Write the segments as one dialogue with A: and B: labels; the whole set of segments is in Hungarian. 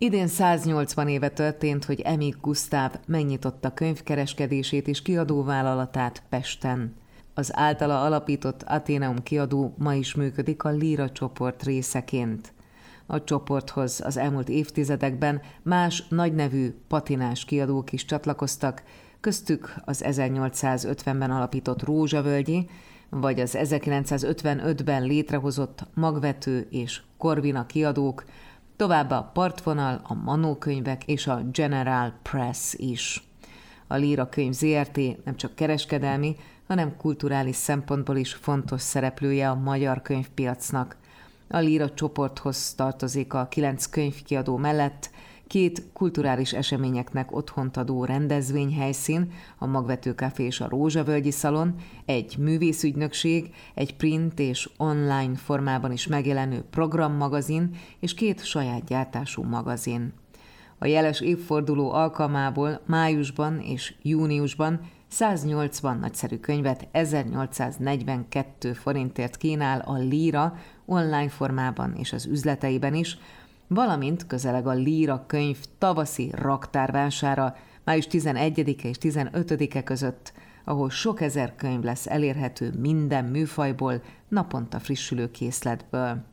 A: Idén 180 éve történt, hogy Emik Gusztáv megnyitotta könyvkereskedését és kiadóvállalatát Pesten. Az általa alapított Athenaum kiadó ma is működik a Líra csoport részeként. A csoporthoz az elmúlt évtizedekben más nagynevű patinás kiadók is csatlakoztak, köztük az 1850-ben alapított Rózsavölgyi, vagy az 1955-ben létrehozott Magvető és Korvina kiadók, továbbá a Partvonal, a Manó könyvek és a General Press is. A Líra könyv ZRT nem csak kereskedelmi, hanem kulturális szempontból is fontos szereplője a magyar könyvpiacnak. A Líra csoporthoz tartozik a kilenc könyvkiadó mellett két kulturális eseményeknek otthont adó rendezvényhelyszín, a Magvető Café és a Rózsavölgyi Szalon, egy művészügynökség, egy print és online formában is megjelenő programmagazin és két saját gyártású magazin. A jeles évforduló alkalmából májusban és júniusban 180 nagyszerű könyvet 1842 forintért kínál a Líra online formában és az üzleteiben is, valamint közeleg a Líra könyv tavaszi raktárvására május 11-e és 15-e között, ahol sok ezer könyv lesz elérhető minden műfajból, naponta frissülő készletből.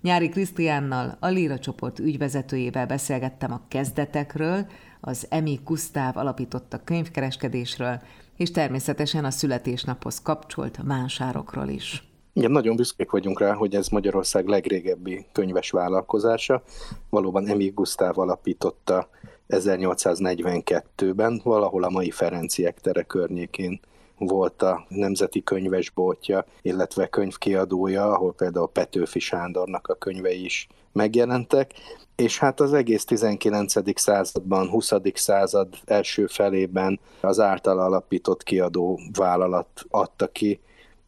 A: Nyári Krisztiánnal, a Líra csoport ügyvezetőjével beszélgettem a kezdetekről, az Emi Gusztáv alapította könyvkereskedésről, és természetesen a születésnaphoz kapcsolt vásárokról is.
B: Igen, nagyon büszkék vagyunk rá, hogy ez Magyarország legrégebbi könyves vállalkozása. Valóban Emi Gusztáv alapította 1842-ben, valahol a mai Ferenciek tere környékén volt a Nemzeti Könyvesboltja, illetve könyvkiadója, ahol például Petőfi Sándornak a könyvei is megjelentek, és hát az egész 19. században, 20. század első felében az által alapított kiadó vállalat adta ki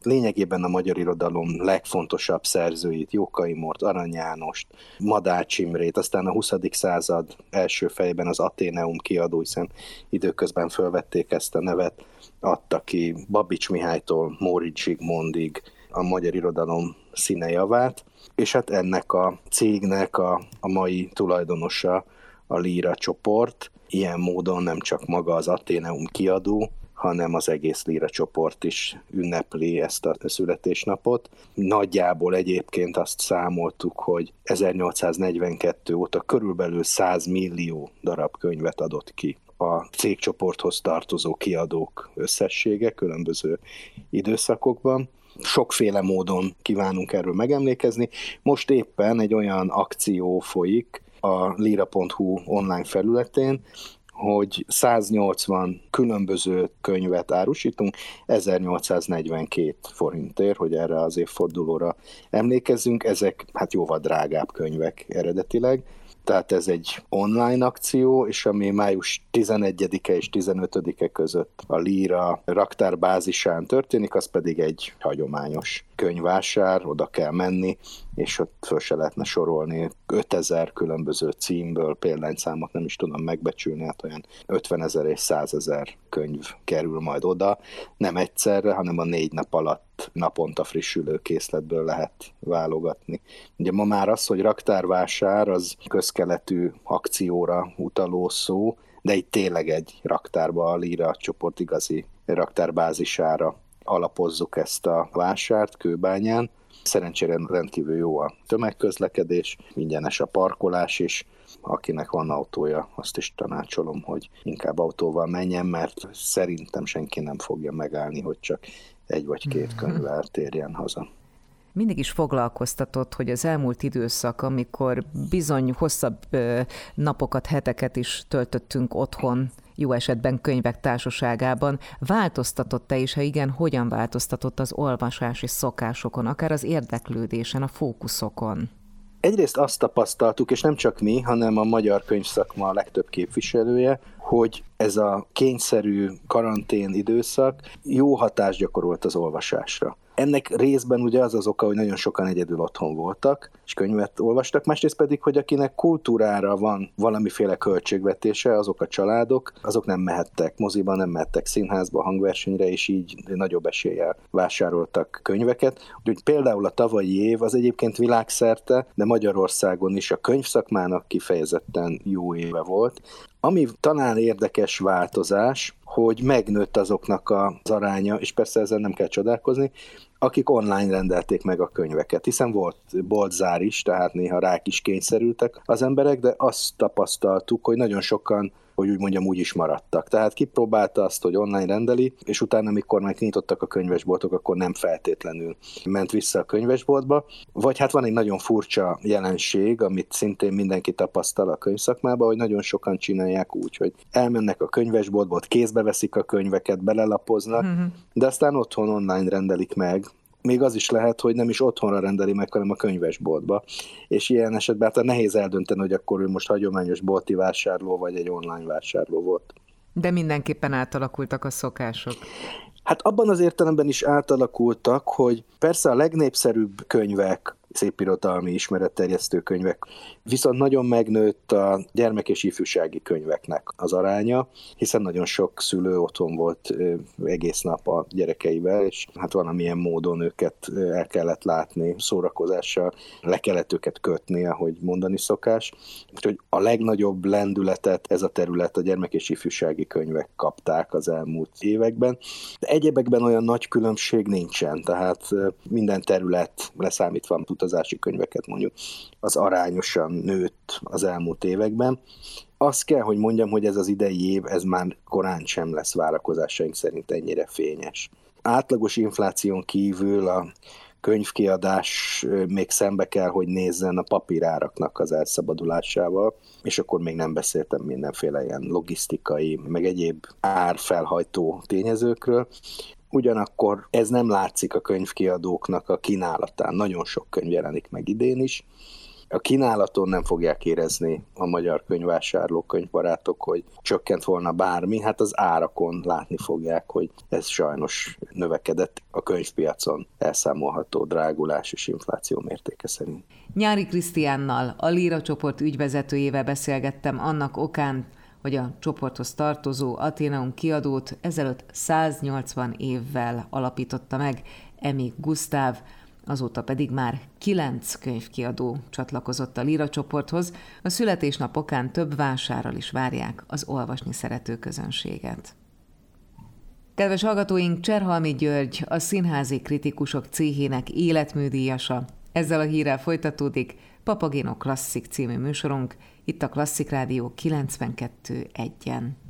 B: lényegében a magyar irodalom legfontosabb szerzőit, Jókai Mort, Arany Jánost, Madács Imrét, aztán a 20. század első fejében az Ateneum kiadó, hiszen időközben fölvették ezt a nevet, adta ki Babics Mihálytól Móricz Zsigmondig a magyar irodalom színejavát, és hát ennek a cégnek a, a mai tulajdonosa a Líra csoport, ilyen módon nem csak maga az Ateneum kiadó, hanem az egész Líra csoport is ünnepli ezt a születésnapot. Nagyjából egyébként azt számoltuk, hogy 1842 óta körülbelül 100 millió darab könyvet adott ki a cégcsoporthoz tartozó kiadók összessége különböző időszakokban. Sokféle módon kívánunk erről megemlékezni. Most éppen egy olyan akció folyik a lira.hu online felületén, hogy 180 különböző könyvet árusítunk, 1842 forintért, hogy erre az évfordulóra emlékezzünk, ezek hát jóval drágább könyvek eredetileg, tehát ez egy online akció, és ami május 11-e és 15-e között a Líra raktárbázisán történik, az pedig egy hagyományos könyvásár, oda kell menni, és ott föl se lehetne sorolni. 5000 különböző címből, példányszámot nem is tudom megbecsülni, hát olyan 50 ezer és 100 ezer könyv kerül majd oda, nem egyszerre, hanem a négy nap alatt naponta frissülő készletből lehet válogatni. Ugye ma már az, hogy raktárvásár, az közkeletű akcióra utaló szó, de itt tényleg egy raktárba a Lira csoport igazi raktárbázisára alapozzuk ezt a vásárt kőbányán. Szerencsére rendkívül jó a tömegközlekedés, ingyenes a parkolás is, akinek van autója, azt is tanácsolom, hogy inkább autóval menjen, mert szerintem senki nem fogja megállni, hogy csak egy vagy két mhm. könyvvel térjen haza
A: mindig is foglalkoztatott, hogy az elmúlt időszak, amikor bizony hosszabb napokat, heteket is töltöttünk otthon, jó esetben könyvek társaságában, változtatott-e, és ha igen, hogyan változtatott az olvasási szokásokon, akár az érdeklődésen, a fókuszokon?
B: Egyrészt azt tapasztaltuk, és nem csak mi, hanem a magyar könyvszakma a legtöbb képviselője, hogy ez a kényszerű karantén időszak jó hatást gyakorolt az olvasásra Ennek részben ugye az az oka, hogy nagyon sokan egyedül otthon voltak, és könyvet olvastak, másrészt pedig, hogy akinek kultúrára van valamiféle költségvetése, azok a családok, azok nem mehettek moziba, nem mehettek színházba, hangversenyre, és így nagyobb eséllyel vásároltak könyveket. Úgyhogy például a tavalyi év az egyébként világszerte, de Magyarországon is a könyvszakmának kifejezetten jó éve volt. Ami talán érdekes változás, hogy megnőtt azoknak az aránya, és persze ezzel nem kell csodálkozni, akik online rendelték meg a könyveket, hiszen volt boltzár is, tehát néha rák is kényszerültek az emberek, de azt tapasztaltuk, hogy nagyon sokan hogy úgy mondjam, úgy is maradtak. Tehát kipróbálta azt, hogy online rendeli, és utána, amikor meg nyitottak a könyvesboltok, akkor nem feltétlenül ment vissza a könyvesboltba. Vagy hát van egy nagyon furcsa jelenség, amit szintén mindenki tapasztal a könyvszakmában, hogy nagyon sokan csinálják úgy, hogy elmennek a könyvesboltba, kézbe veszik a könyveket, belelapoznak, uh-huh. de aztán otthon online rendelik meg, még az is lehet, hogy nem is otthonra rendeli meg, hanem a könyvesboltba. És ilyen esetben hát nehéz eldönteni, hogy akkor ő most hagyományos bolti vásárló, vagy egy online vásárló volt.
A: De mindenképpen átalakultak a szokások.
B: Hát abban az értelemben is átalakultak, hogy persze a legnépszerűbb könyvek szépirodalmi ismeretterjesztő könyvek. Viszont nagyon megnőtt a gyermek és ifjúsági könyveknek az aránya, hiszen nagyon sok szülő otthon volt egész nap a gyerekeivel, és hát valamilyen módon őket el kellett látni szórakozással, le kellett őket kötni, ahogy mondani szokás. Úgyhogy a legnagyobb lendületet ez a terület a gyermek és ifjúsági könyvek kapták az elmúlt években. De egyebekben olyan nagy különbség nincsen, tehát minden terület leszámítva utazási könyveket mondjuk, az arányosan nőtt az elmúlt években. Azt kell, hogy mondjam, hogy ez az idei év, ez már korán sem lesz várakozásaink szerint ennyire fényes. Átlagos infláción kívül a könyvkiadás még szembe kell, hogy nézzen a papíráraknak az elszabadulásával, és akkor még nem beszéltem mindenféle ilyen logisztikai, meg egyéb árfelhajtó tényezőkről. Ugyanakkor ez nem látszik a könyvkiadóknak a kínálatán. Nagyon sok könyv jelenik meg idén is. A kínálaton nem fogják érezni a magyar könyvvásárlók, könyvbarátok, hogy csökkent volna bármi, hát az árakon látni fogják, hogy ez sajnos növekedett a könyvpiacon elszámolható drágulás és infláció mértéke szerint.
A: Nyári Krisztiánnal, a Líra csoport ügyvezetőjével beszélgettem annak okán, hogy a csoporthoz tartozó Ateneum kiadót ezelőtt 180 évvel alapította meg Emi Gusztáv, azóta pedig már kilenc könyvkiadó csatlakozott a Lira csoporthoz, a születésnapokán több vásárral is várják az olvasni szerető közönséget. Kedves hallgatóink, Cserhalmi György, a Színházi Kritikusok Céhének életműdíjasa. Ezzel a hírrel folytatódik Papagino Klasszik című műsorunk, itt a Klasszik Rádió 92.1-en.